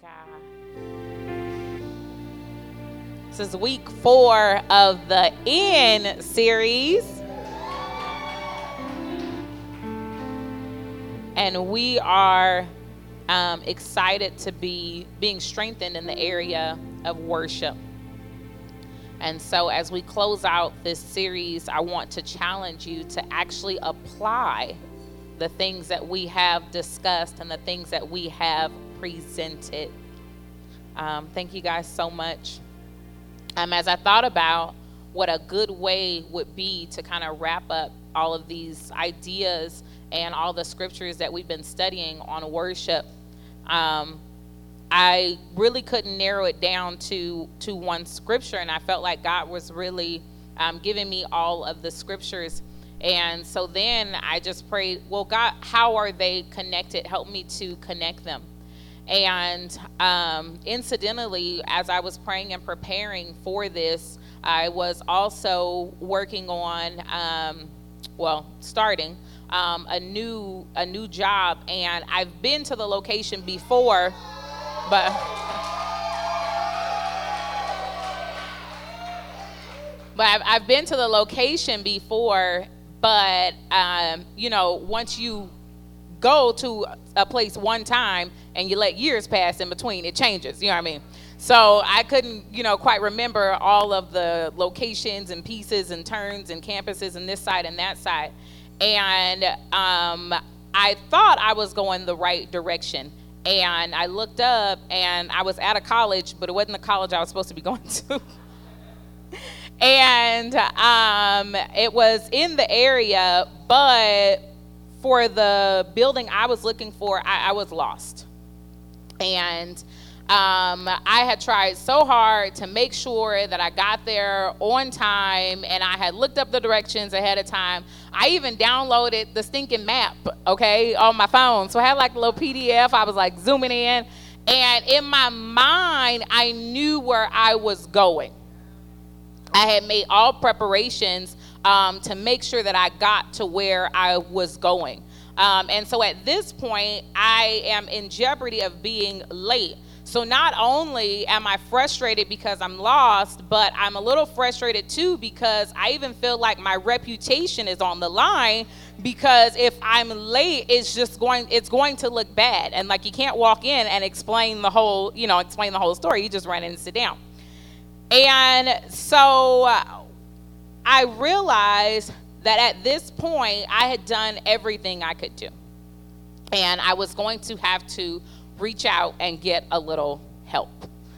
God. This is week four of the In series. And we are um, excited to be being strengthened in the area of worship. And so, as we close out this series, I want to challenge you to actually apply the things that we have discussed and the things that we have presented. Um, thank you guys so much. Um, as I thought about what a good way would be to kind of wrap up all of these ideas and all the scriptures that we've been studying on worship, um, I really couldn't narrow it down to to one scripture, and I felt like God was really um, giving me all of the scriptures. And so then I just prayed, well, God, how are they connected? Help me to connect them. And um, incidentally, as I was praying and preparing for this, I was also working on, um, well, starting um, a new a new job, and I've been to the location before, but. But I've, I've been to the location before, but um, you know, once you go to a place one time and you let years pass in between, it changes. You know what I mean? So I couldn't, you know, quite remember all of the locations and pieces and turns and campuses and this side and that side. And um, I thought I was going the right direction. And I looked up and I was at a college, but it wasn't the college I was supposed to be going to. and um, it was in the area, but for the building I was looking for, I, I was lost. And um, I had tried so hard to make sure that I got there on time and I had looked up the directions ahead of time. I even downloaded the stinking map, okay, on my phone. So I had like a little PDF. I was like zooming in. And in my mind, I knew where I was going. I had made all preparations um, to make sure that I got to where I was going. Um, and so at this point, I am in jeopardy of being late. So not only am I frustrated because I'm lost, but I'm a little frustrated too because I even feel like my reputation is on the line because if I'm late, it's just going it's going to look bad. And like you can't walk in and explain the whole, you know, explain the whole story. You just run in and sit down. And so I realized that at this point I had done everything I could do. And I was going to have to reach out and get a little help.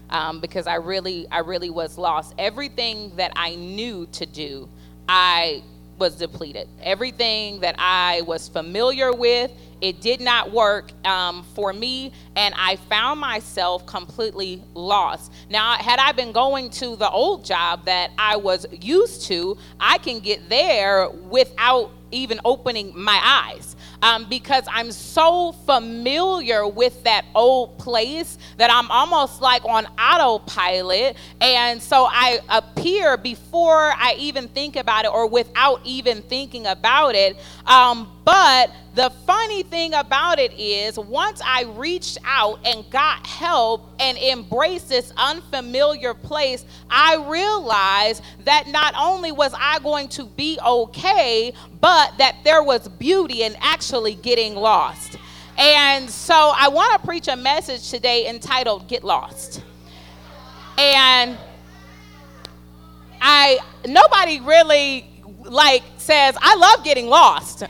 Um, because I really, I really was lost. Everything that I knew to do, I was depleted. Everything that I was familiar with, it did not work um, for me, and I found myself completely lost. Now, had I been going to the old job that I was used to, I can get there without even opening my eyes um, because I'm so familiar with that old place that I'm almost like on autopilot. And so I appear before I even think about it or without even thinking about it. Um, but the funny thing about it is, once I reached out and got help and embraced this unfamiliar place, I realized that not only was I going to be okay, but that there was beauty in actually getting lost. And so I want to preach a message today entitled Get Lost. And I nobody really like says I love getting lost.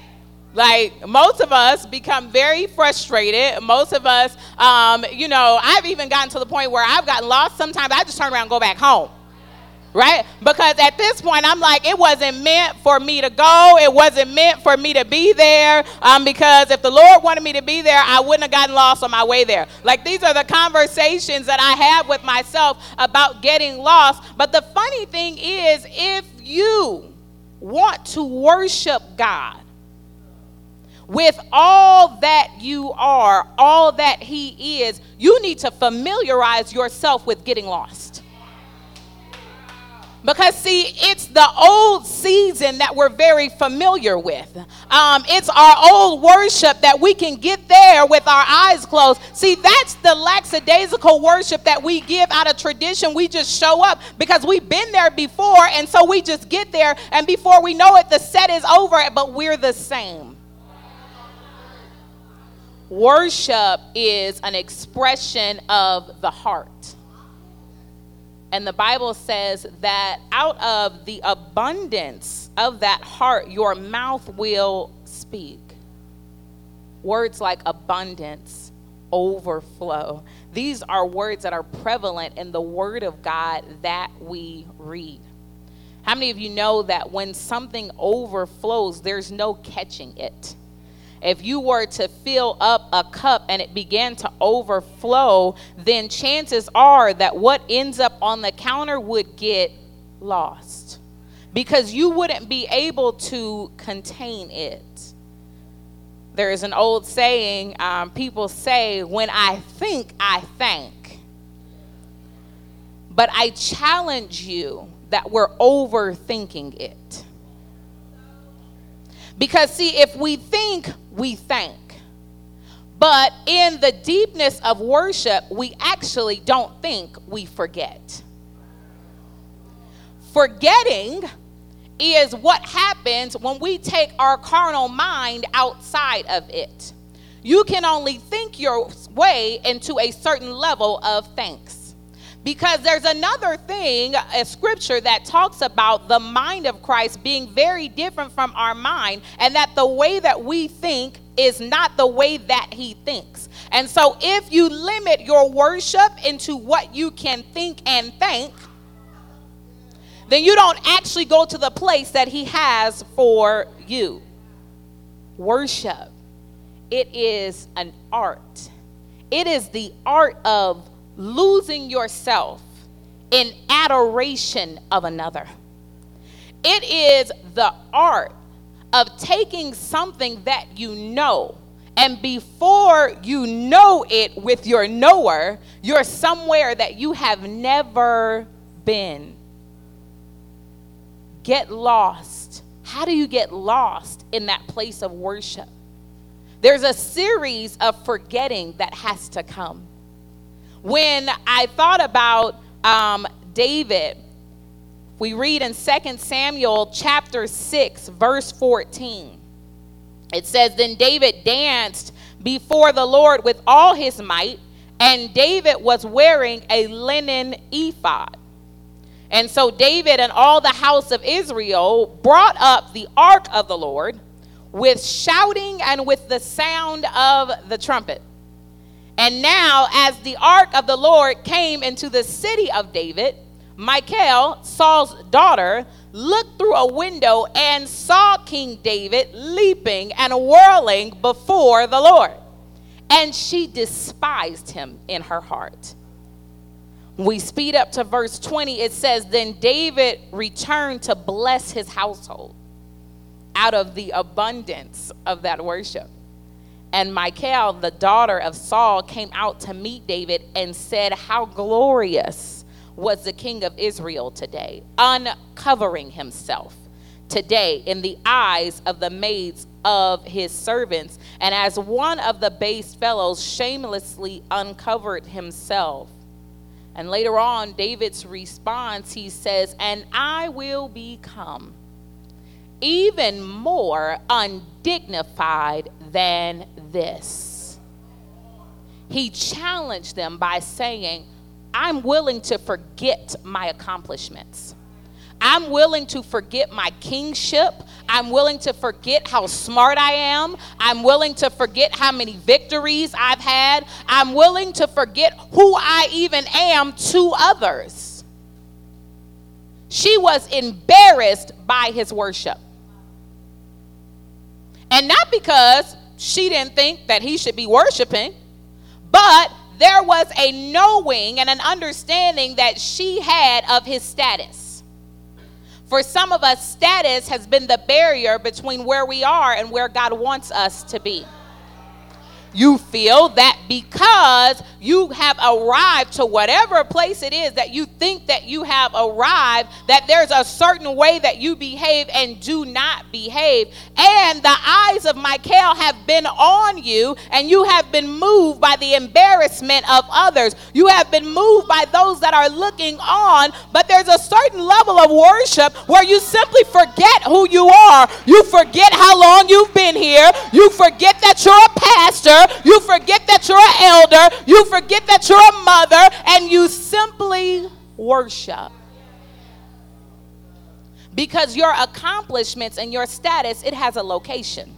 Like most of us become very frustrated. Most of us, um, you know, I've even gotten to the point where I've gotten lost. Sometimes I just turn around and go back home. Right? Because at this point, I'm like, it wasn't meant for me to go. It wasn't meant for me to be there. Um, because if the Lord wanted me to be there, I wouldn't have gotten lost on my way there. Like, these are the conversations that I have with myself about getting lost. But the funny thing is, if you want to worship God, with all that you are, all that He is, you need to familiarize yourself with getting lost. Because, see, it's the old season that we're very familiar with. Um, it's our old worship that we can get there with our eyes closed. See, that's the lackadaisical worship that we give out of tradition. We just show up because we've been there before, and so we just get there, and before we know it, the set is over, but we're the same. Worship is an expression of the heart. And the Bible says that out of the abundance of that heart, your mouth will speak. Words like abundance, overflow. These are words that are prevalent in the Word of God that we read. How many of you know that when something overflows, there's no catching it? If you were to fill up a cup and it began to overflow, then chances are that what ends up on the counter would get lost because you wouldn't be able to contain it. There is an old saying um, people say, When I think, I thank. But I challenge you that we're overthinking it. Because, see, if we think, we thank. But in the deepness of worship, we actually don't think, we forget. Forgetting is what happens when we take our carnal mind outside of it. You can only think your way into a certain level of thanks. Because there's another thing, a scripture that talks about the mind of Christ being very different from our mind, and that the way that we think is not the way that he thinks. And so, if you limit your worship into what you can think and think, then you don't actually go to the place that he has for you. Worship, it is an art, it is the art of losing yourself in adoration of another. It is the art of taking something that you know, and before you know it with your knower, you're somewhere that you have never been. Get lost. How do you get lost in that place of worship? There's a series of forgetting that has to come when I thought about um, David, we read in 2 Samuel chapter 6, verse 14. It says, Then David danced before the Lord with all his might, and David was wearing a linen ephod. And so David and all the house of Israel brought up the ark of the Lord with shouting and with the sound of the trumpet. And now, as the ark of the Lord came into the city of David, Michal, Saul's daughter, looked through a window and saw King David leaping and whirling before the Lord. And she despised him in her heart. We speed up to verse 20. It says, Then David returned to bless his household out of the abundance of that worship. And Michal, the daughter of Saul, came out to meet David and said, How glorious was the king of Israel today, uncovering himself today in the eyes of the maids of his servants. And as one of the base fellows shamelessly uncovered himself. And later on, David's response, he says, And I will become even more undignified than this. He challenged them by saying, I'm willing to forget my accomplishments. I'm willing to forget my kingship. I'm willing to forget how smart I am. I'm willing to forget how many victories I've had. I'm willing to forget who I even am to others. She was embarrassed by his worship. And not because she didn't think that he should be worshiping, but there was a knowing and an understanding that she had of his status. For some of us, status has been the barrier between where we are and where God wants us to be. You feel that because you have arrived to whatever place it is that you think that you have arrived, that there's a certain way that you behave and do not behave. And the eyes of Michal have been on you, and you have been moved by the embarrassment of others. You have been moved by those that are looking on, but there's a certain level of worship where you simply forget who you are. You forget how long you've been here. You forget that you're a pastor. You forget that you're an elder. You forget that you're a mother, and you simply worship. Because your accomplishments and your status it has a location.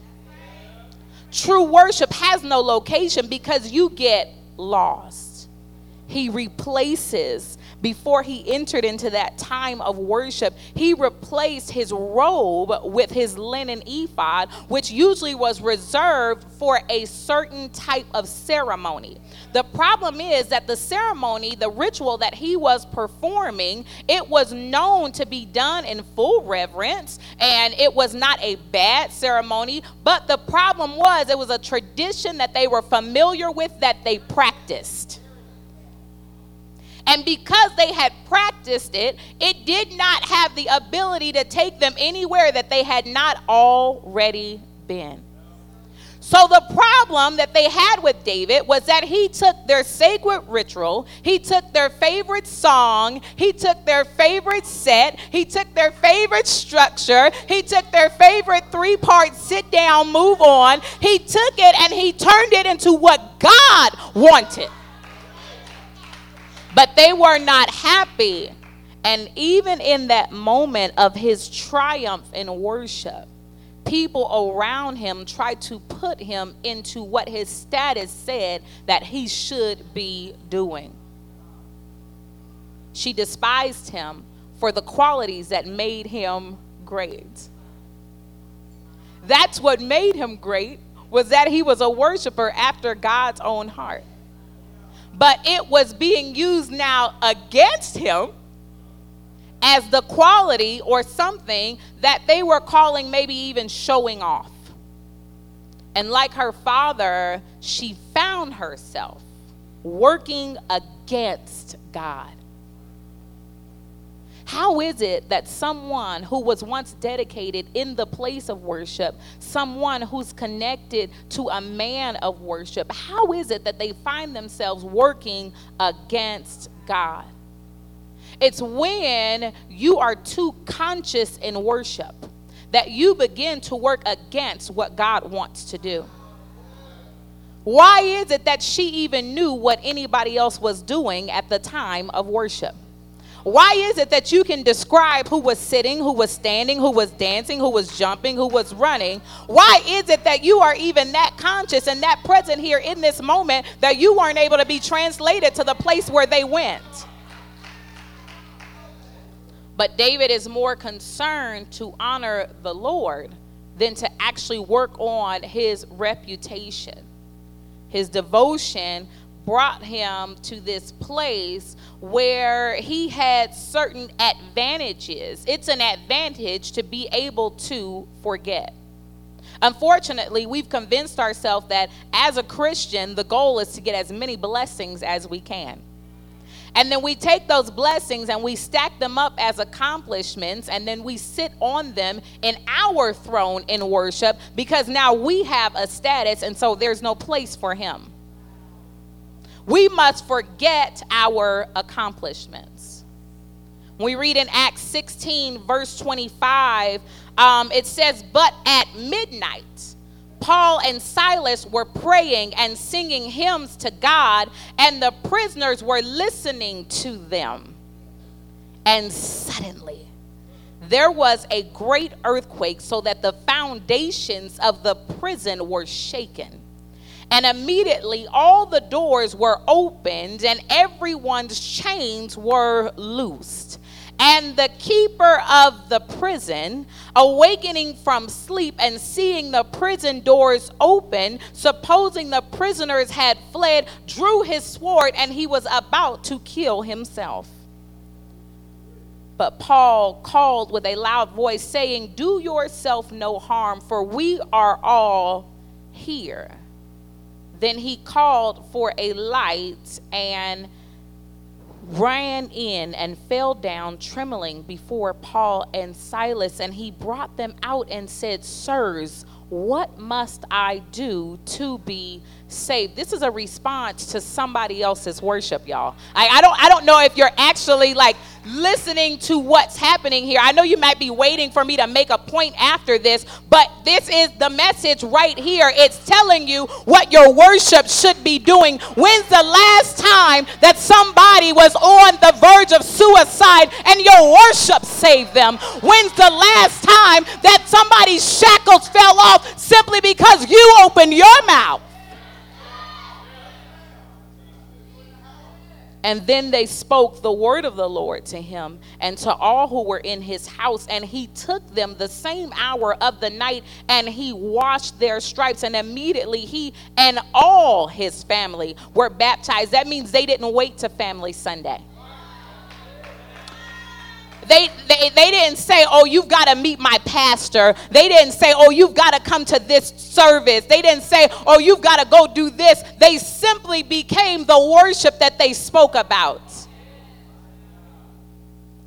True worship has no location because you get lost. He replaces before he entered into that time of worship, he replaced his robe with his linen ephod, which usually was reserved for a certain type of ceremony. The problem is that the ceremony, the ritual that he was performing, it was known to be done in full reverence and it was not a bad ceremony. But the problem was it was a tradition that they were familiar with that they practiced. And because they had practiced it, it did not have the ability to take them anywhere that they had not already been. So, the problem that they had with David was that he took their sacred ritual, he took their favorite song, he took their favorite set, he took their favorite structure, he took their favorite three part sit down, move on. He took it and he turned it into what God wanted but they were not happy. And even in that moment of his triumph in worship, people around him tried to put him into what his status said that he should be doing. She despised him for the qualities that made him great. That's what made him great was that he was a worshiper after God's own heart but it was being used now against him as the quality or something that they were calling maybe even showing off. And like her father, she found herself working against God. How is it that someone who was once dedicated in the place of worship, someone who's connected to a man of worship, how is it that they find themselves working against God? It's when you are too conscious in worship that you begin to work against what God wants to do. Why is it that she even knew what anybody else was doing at the time of worship? Why is it that you can describe who was sitting, who was standing, who was dancing, who was jumping, who was running? Why is it that you are even that conscious and that present here in this moment that you weren't able to be translated to the place where they went? But David is more concerned to honor the Lord than to actually work on his reputation. His devotion brought him to this place where he had certain advantages. It's an advantage to be able to forget. Unfortunately, we've convinced ourselves that as a Christian, the goal is to get as many blessings as we can. And then we take those blessings and we stack them up as accomplishments, and then we sit on them in our throne in worship because now we have a status, and so there's no place for him we must forget our accomplishments. we read in Acts 16, verse 25, um, it says, But at midnight, Paul and Silas were praying and singing hymns to God, and the prisoners were listening to them. And suddenly, there was a great earthquake, so that the foundations of the prison were shaken. And immediately all the doors were opened and everyone's chains were loosed. And the keeper of the prison, awakening from sleep and seeing the prison doors open, supposing the prisoners had fled, drew his sword and he was about to kill himself. But Paul called with a loud voice, saying, Do yourself no harm, for we are all here. Then he called for a light and ran in and fell down trembling before Paul and Silas. And he brought them out and said, Sirs, what must I do to be saved? This is a response to somebody else's worship, y'all. I, I don't I don't know if you're actually like listening to what's happening here. I know you might be waiting for me to make a point after this, but this is the message right here. It's telling you what your worship should be doing. When's the last time that somebody was on the verge of suicide and your worship saved them? When's the last time that somebody's shackles fell off simply because you opened your mouth? And then they spoke the word of the Lord to him and to all who were in his house. And he took them the same hour of the night and he washed their stripes. And immediately he and all his family were baptized. That means they didn't wait to Family Sunday. They, they, they didn't say, oh, you've got to meet my pastor. They didn't say, oh, you've got to come to this service. They didn't say, oh, you've got to go do this. They simply became the worship that they spoke about.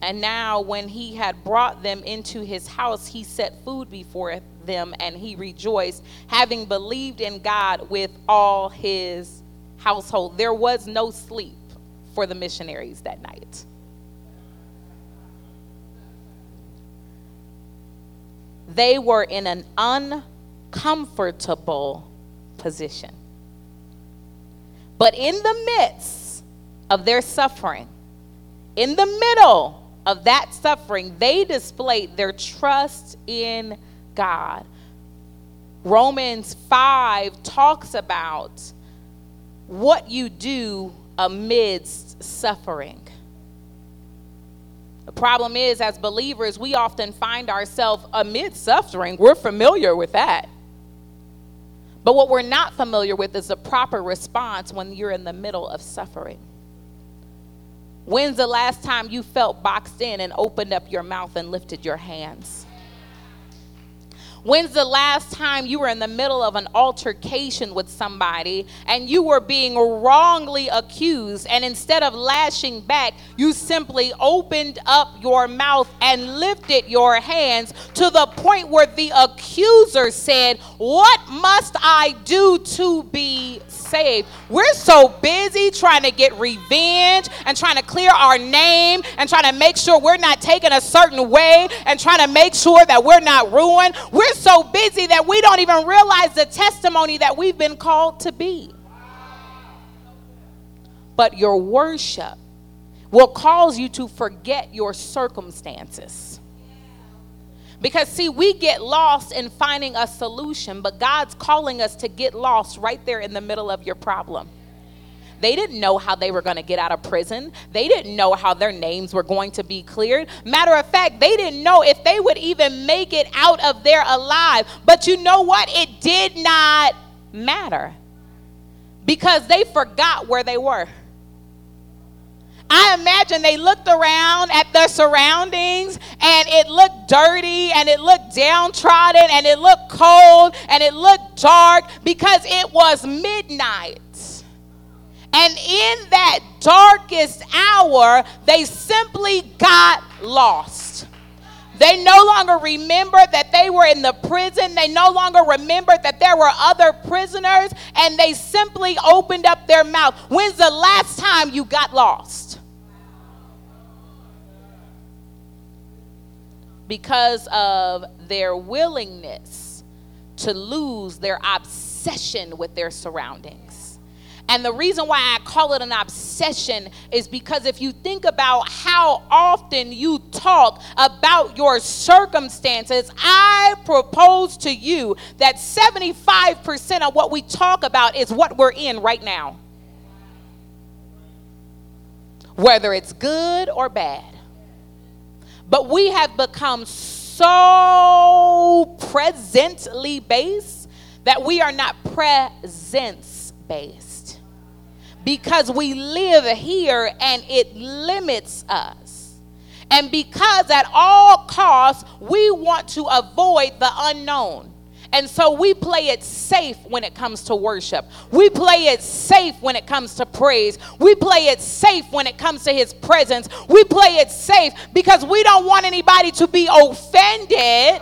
And now, when he had brought them into his house, he set food before them and he rejoiced, having believed in God with all his household. There was no sleep for the missionaries that night. They were in an uncomfortable position. But in the midst of their suffering, in the middle of that suffering, they displayed their trust in God. Romans 5 talks about what you do amidst suffering. The problem is, as believers, we often find ourselves amid suffering. We're familiar with that. But what we're not familiar with is the proper response when you're in the middle of suffering. When's the last time you felt boxed in and opened up your mouth and lifted your hands? When's the last time you were in the middle of an altercation with somebody and you were being wrongly accused, and instead of lashing back, you simply opened up your mouth and lifted your hands to the point where the accuser said, What must I do to be saved. We're so busy trying to get revenge and trying to clear our name and trying to make sure we're not taken a certain way and trying to make sure that we're not ruined. We're so busy that we don't even realize the testimony that we've been called to be. But your worship will cause you to forget your circumstances. Because, see, we get lost in finding a solution, but God's calling us to get lost right there in the middle of your problem. They didn't know how they were going to get out of prison. They didn't know how their names were going to be cleared. Matter of fact, they didn't know if they would even make it out of there alive. But you know what? It did not matter because they forgot where they were. I imagine they looked around at their surroundings and it looked dirty and it looked downtrodden and it looked cold and it looked dark because it was midnight. And in that darkest hour, they simply got lost. They no longer remembered that they were in the prison. They no longer remembered that there were other prisoners, and they simply opened up their mouth. When's the last time you got lost? Because of their willingness to lose their obsession with their surroundings. And the reason why I call it an obsession is because if you think about how often you talk about your circumstances, I propose to you that 75% of what we talk about is what we're in right now. Whether it's good or bad. But we have become so presently based that we are not presence based because we live here and it limits us. And because at all costs we want to avoid the unknown. And so we play it safe when it comes to worship. We play it safe when it comes to praise. We play it safe when it comes to his presence. We play it safe because we don't want anybody to be offended.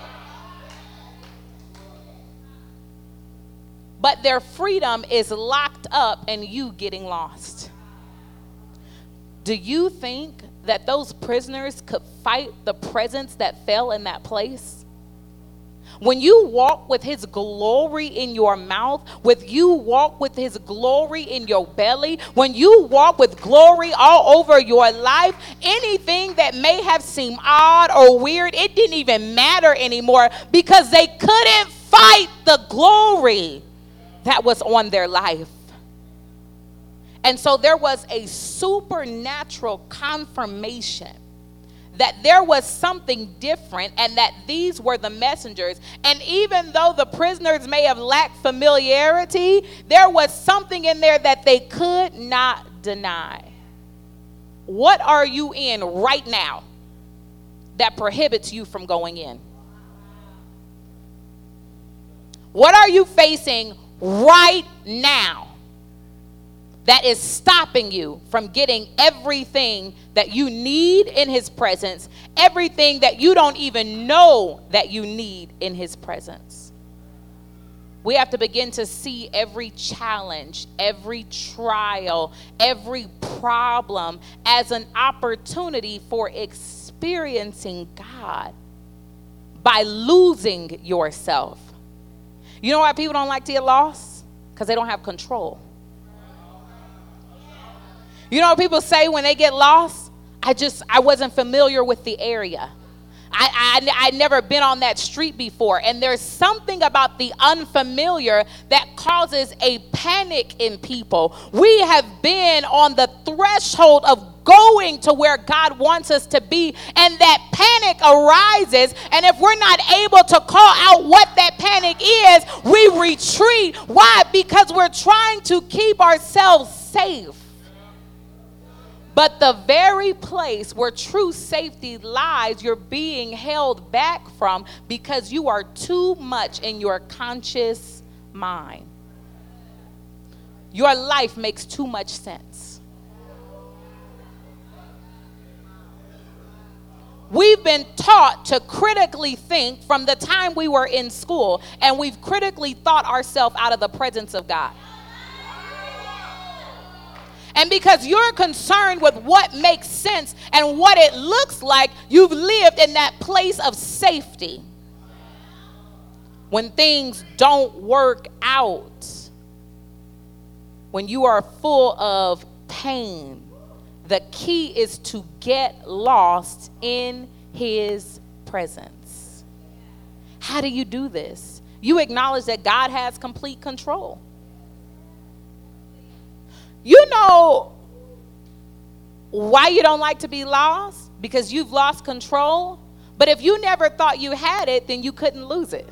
But their freedom is locked up in you getting lost. Do you think that those prisoners could fight the presence that fell in that place? When you walk with his glory in your mouth, with you walk with his glory in your belly, when you walk with glory all over your life, anything that may have seemed odd or weird, it didn't even matter anymore because they couldn't fight the glory that was on their life. And so there was a supernatural confirmation that there was something different and that these were the messengers. And even though the prisoners may have lacked familiarity, there was something in there that they could not deny. What are you in right now that prohibits you from going in? What are you facing right now that is stopping you from getting everything that you need in His presence, everything that you don't even know that you need in His presence. We have to begin to see every challenge, every trial, every problem as an opportunity for experiencing God by losing yourself. You know why people don't like to get lost? Because they don't have control. You know what people say when they get lost? I just, I wasn't familiar with the area. I, I, I'd never been on that street before. And there's something about the unfamiliar that causes a panic in people. We have been on the threshold of going to where God wants us to be, and that panic arises. And if we're not able to call out what that panic is, we retreat. Why? Because we're trying to keep ourselves safe. But the very place where true safety lies, you're being held back from because you are too much in your conscious mind. Your life makes too much sense. We've been taught to critically think from the time we were in school, and we've critically thought ourselves out of the presence of God. And because you're concerned with what makes sense and what it looks like, you've lived in that place of safety. When things don't work out, when you are full of pain, the key is to get lost in His presence. How do you do this? You acknowledge that God has complete control. You know why you don't like to be lost? Because you've lost control. But if you never thought you had it, then you couldn't lose it.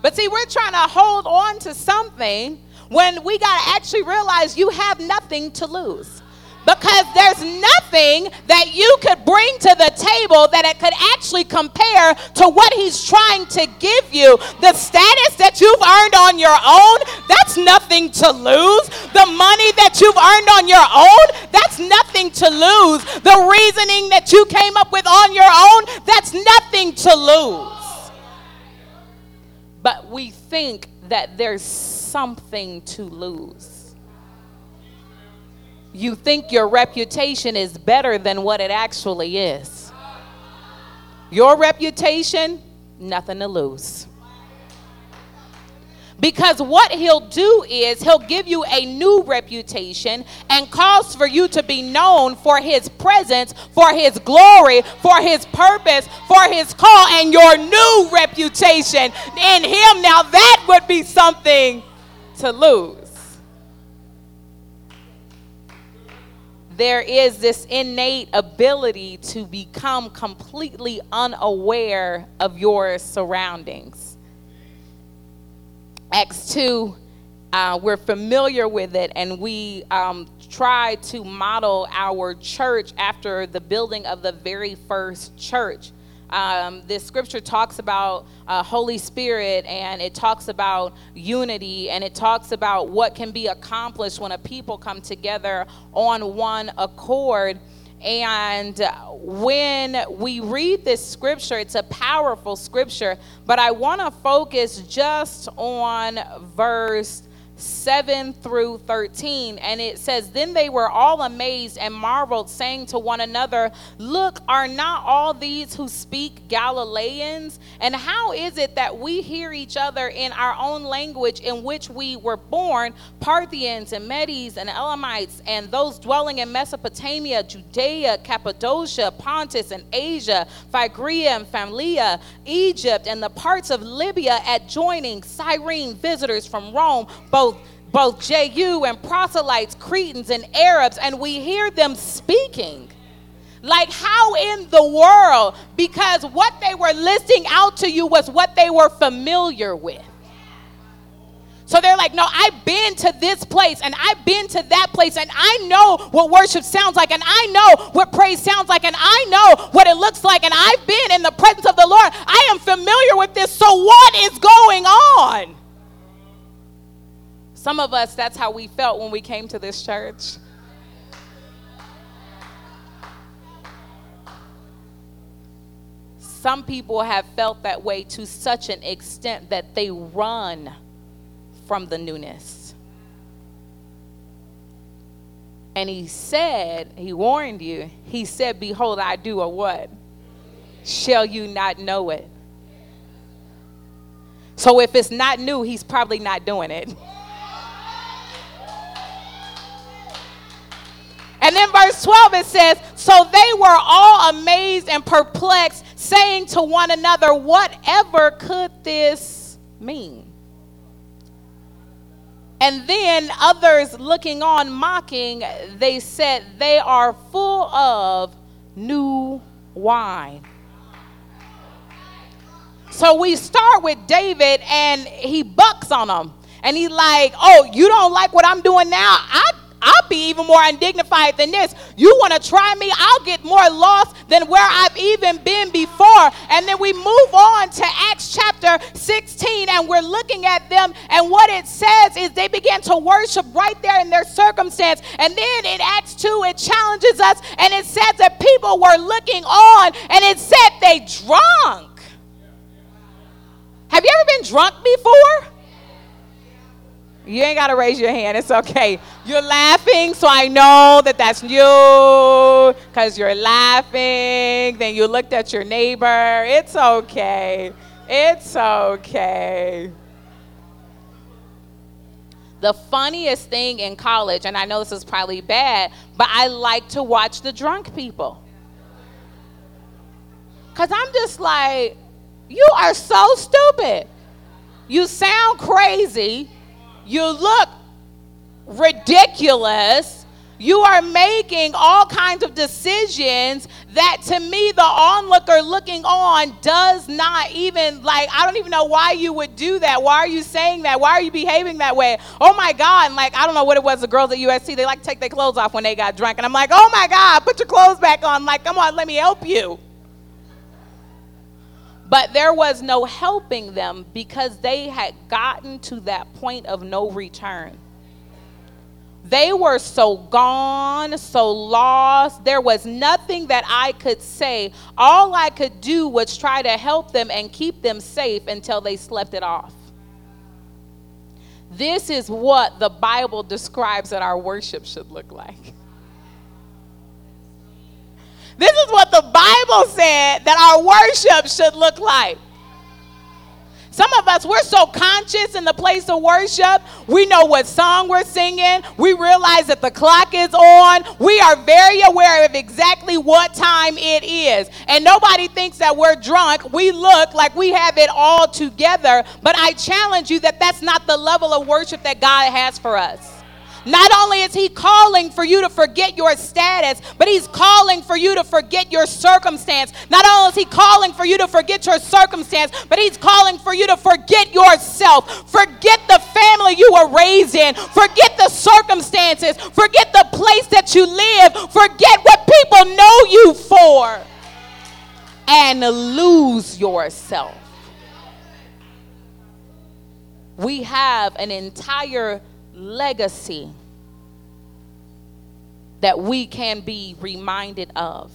But see, we're trying to hold on to something when we got to actually realize you have nothing to lose because there's nothing that you could bring to the table that it could actually compare to what he's trying to give you. The status that you've earned on your own, that's nothing to lose. The money that you've earned on your own, that's nothing to lose. The reasoning that you came up with on your own, that's nothing to lose. But we think that there's something to lose you think your reputation is better than what it actually is. Your reputation, nothing to lose. Because what he'll do is he'll give you a new reputation and cause for you to be known for his presence, for his glory, for his purpose, for his call, and your new reputation in him. Now, that would be something to lose. There is this innate ability to become completely unaware of your surroundings. Acts 2, uh, we're familiar with it, and we um, try to model our church after the building of the very first church. Um, this scripture talks about uh, Holy Spirit and it talks about unity and it talks about what can be accomplished when a people come together on one accord. And when we read this scripture, it's a powerful scripture, but I want to focus just on verse 7 through 13. And it says, Then they were all amazed and marveled, saying to one another, Look, are not all these who speak Galileans? And how is it that we hear each other in our own language in which we were born, Parthians and Medes and Elamites, and those dwelling in Mesopotamia, Judea, Cappadocia, Pontus, and Asia, Phrygia and Phrygia, Egypt, and the parts of Libya adjoining, Cyrene, visitors from Rome, both both Jews and proselytes, Cretans and Arabs, and we hear them speaking. Like, how in the world? Because what they were listing out to you was what they were familiar with. So they're like, no, I've been to this place and I've been to that place and I know what worship sounds like and I know what praise sounds like and I know what it looks like and I've been in the presence of the Lord. I am familiar with this. So what is going on? Some of us, that's how we felt when we came to this church. Some people have felt that way to such an extent that they run from the newness. And he said, he warned you, he said, Behold, I do a what? Shall you not know it? So if it's not new, he's probably not doing it. And then verse 12 it says, So they were all amazed and perplexed, saying to one another, Whatever could this mean? And then others looking on, mocking, they said, They are full of new wine. So we start with David and he bucks on them. And he's like, Oh, you don't like what I'm doing now? I I'll be even more undignified than this. You want to try me? I'll get more lost than where I've even been before. And then we move on to Acts chapter 16, and we're looking at them. And what it says is they began to worship right there in their circumstance. And then in Acts 2, it challenges us, and it says that people were looking on, and it said they drunk. Have you ever been drunk before? You ain't got to raise your hand. It's okay. You're laughing, so I know that that's you because you're laughing. Then you looked at your neighbor. It's okay. It's okay. The funniest thing in college, and I know this is probably bad, but I like to watch the drunk people. Because I'm just like, you are so stupid. You sound crazy you look ridiculous. You are making all kinds of decisions that to me, the onlooker looking on does not even like, I don't even know why you would do that. Why are you saying that? Why are you behaving that way? Oh my God. And like, I don't know what it was, the girls at USC, they like to take their clothes off when they got drunk. And I'm like, oh my God, put your clothes back on. Like, come on, let me help you. But there was no helping them because they had gotten to that point of no return. They were so gone, so lost. There was nothing that I could say. All I could do was try to help them and keep them safe until they slept it off. This is what the Bible describes that our worship should look like. This is what the Bible said that our worship should look like. Some of us, we're so conscious in the place of worship. We know what song we're singing. We realize that the clock is on. We are very aware of exactly what time it is. And nobody thinks that we're drunk. We look like we have it all together. But I challenge you that that's not the level of worship that God has for us. Not only is He calling for you to forget your status, but He's calling for you to forget your circumstance. Not only is He calling for you to forget your circumstance, but He's calling for you to forget yourself. Forget the family you were raised in. Forget the circumstances. Forget the place that you live. Forget what people know you for and lose yourself. We have an entire legacy that we can be reminded of.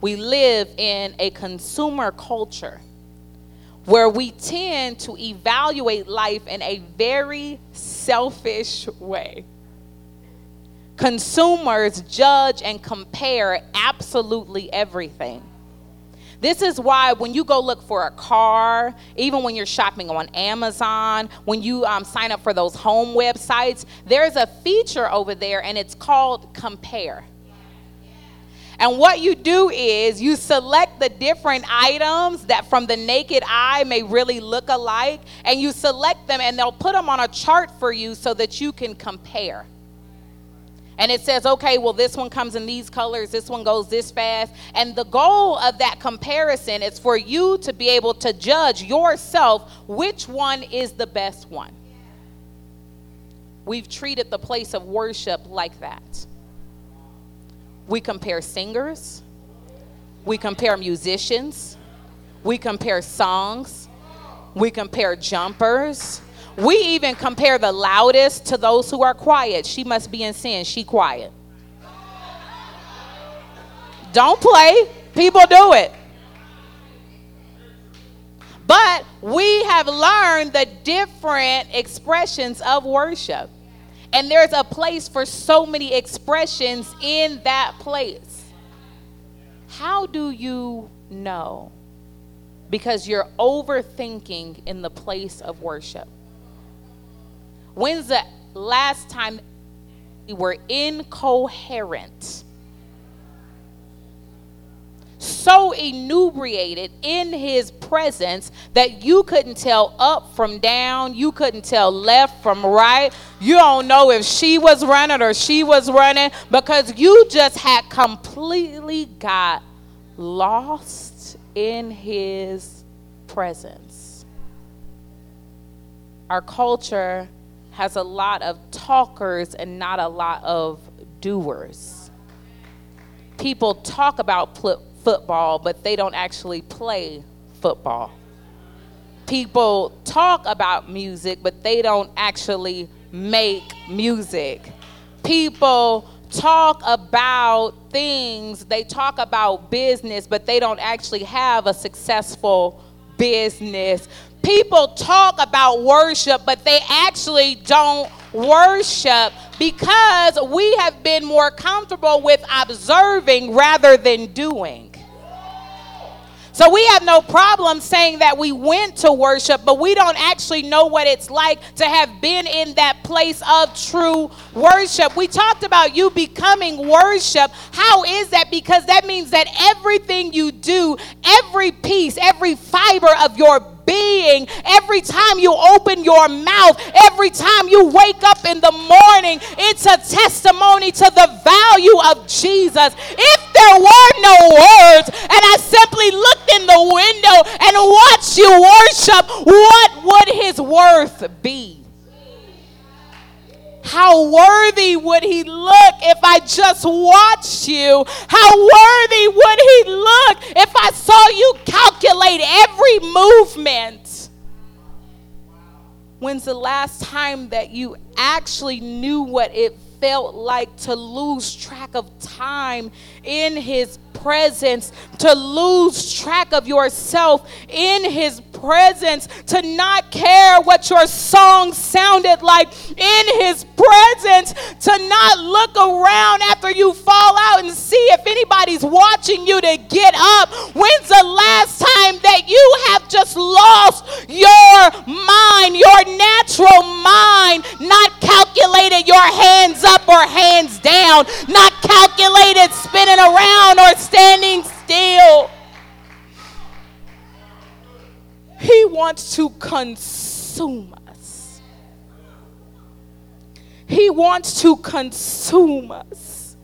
We live in a consumer culture where we tend to evaluate life in a very selfish way. Consumers judge and compare absolutely everything. This is why when you go look for a car, even when you're shopping on Amazon, when you um, sign up for those home websites, there's a feature over there and it's called compare. And what you do is you select the different items that from the naked eye may really look alike, and you select them and they'll put them on a chart for you so that you can compare. And it says, okay, well, this one comes in these colors, this one goes this fast. And the goal of that comparison is for you to be able to judge yourself which one is the best one. We've treated the place of worship like that. We compare singers, we compare musicians, we compare songs, we compare jumpers. We even compare the loudest to those who are quiet. She must be in sin. She quiet. Don't play. People do it. But we have learned the different expressions of worship. And there's a place for so many expressions in that place. How do you know? Because you're overthinking in the place of worship. When's the last time we were incoherent? so inebriated in his presence that you couldn't tell up from down, you couldn't tell left from right. You don't know if she was running or she was running because you just had completely got lost in his presence. Our culture has a lot of talkers and not a lot of doers. People talk about football, but they don't actually play football. People talk about music, but they don't actually make music. People talk about things, they talk about business, but they don't actually have a successful business. People talk about worship, but they actually don't worship because we have been more comfortable with observing rather than doing. So we have no problem saying that we went to worship, but we don't actually know what it's like to have been in that place of true worship. We talked about you becoming worship. How is that? Because that means that everything you do, every piece, every fiber of your being. Every time you open your mouth, every time you wake up in the morning, it's a testimony to the value of Jesus. If there were no words and I simply looked in the window and watched you worship, what would his worth be? How worthy would he look if I just watched you? How worthy would he look if I saw you calculate every movement? When's the last time that you actually knew what it felt like to lose track of time in his presence, to lose track of yourself in His presence, to not care what your song sounded like in His presence, to not look around after you fall out and see if anybody's watching you to get up. When's the last time that you have just lost your mind, your natural mind, not calculated your hands up or hands down, not calculated spinning around or standing still. He wants to consume us. He wants to consume us.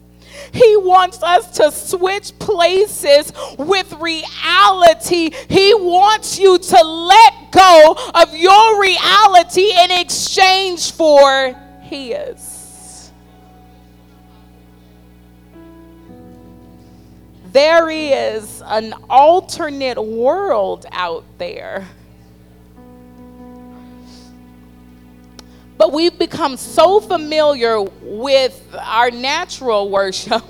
He wants us to switch places with reality. He wants you to let go of your reality in exchange for His. There is an alternate world out there. But we've become so familiar with our natural worship.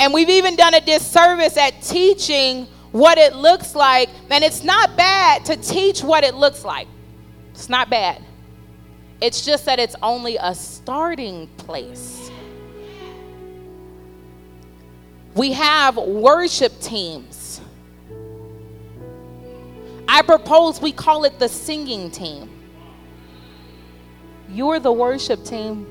And we've even done a disservice at teaching what it looks like. And it's not bad to teach what it looks like, it's not bad. It's just that it's only a starting place. We have worship teams. I propose we call it the singing team. You're the worship team.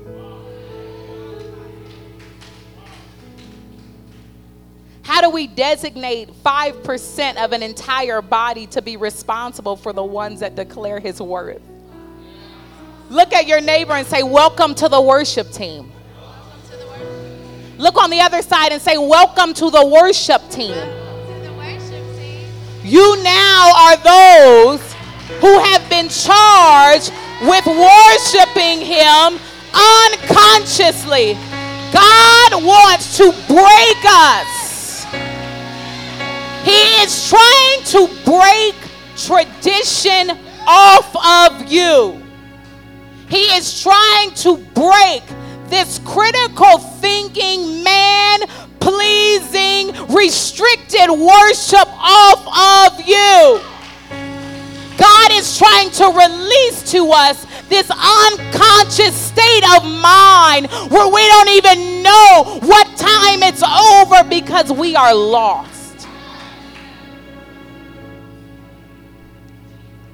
How do we designate 5% of an entire body to be responsible for the ones that declare his worth? Look at your neighbor and say, Welcome to the worship team. Look on the other side and say, Welcome to the worship team. You now are those who have been charged with worshiping Him unconsciously. God wants to break us. He is trying to break tradition off of you. He is trying to break this critical thinking, man pleasing, restricted worship off of you. God is trying to release to us this unconscious state of mind where we don't even know what time it's over because we are lost.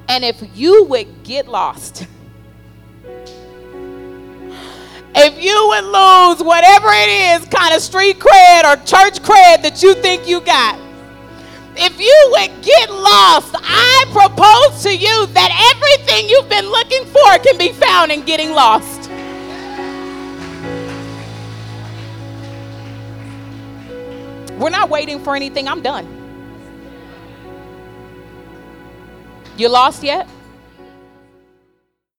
And if you would get lost, if you would lose whatever it is, kind of street cred or church cred that you think you got, if you would get lost, I propose to you that everything you've been looking for can be found in getting lost. We're not waiting for anything. I'm done. You lost yet?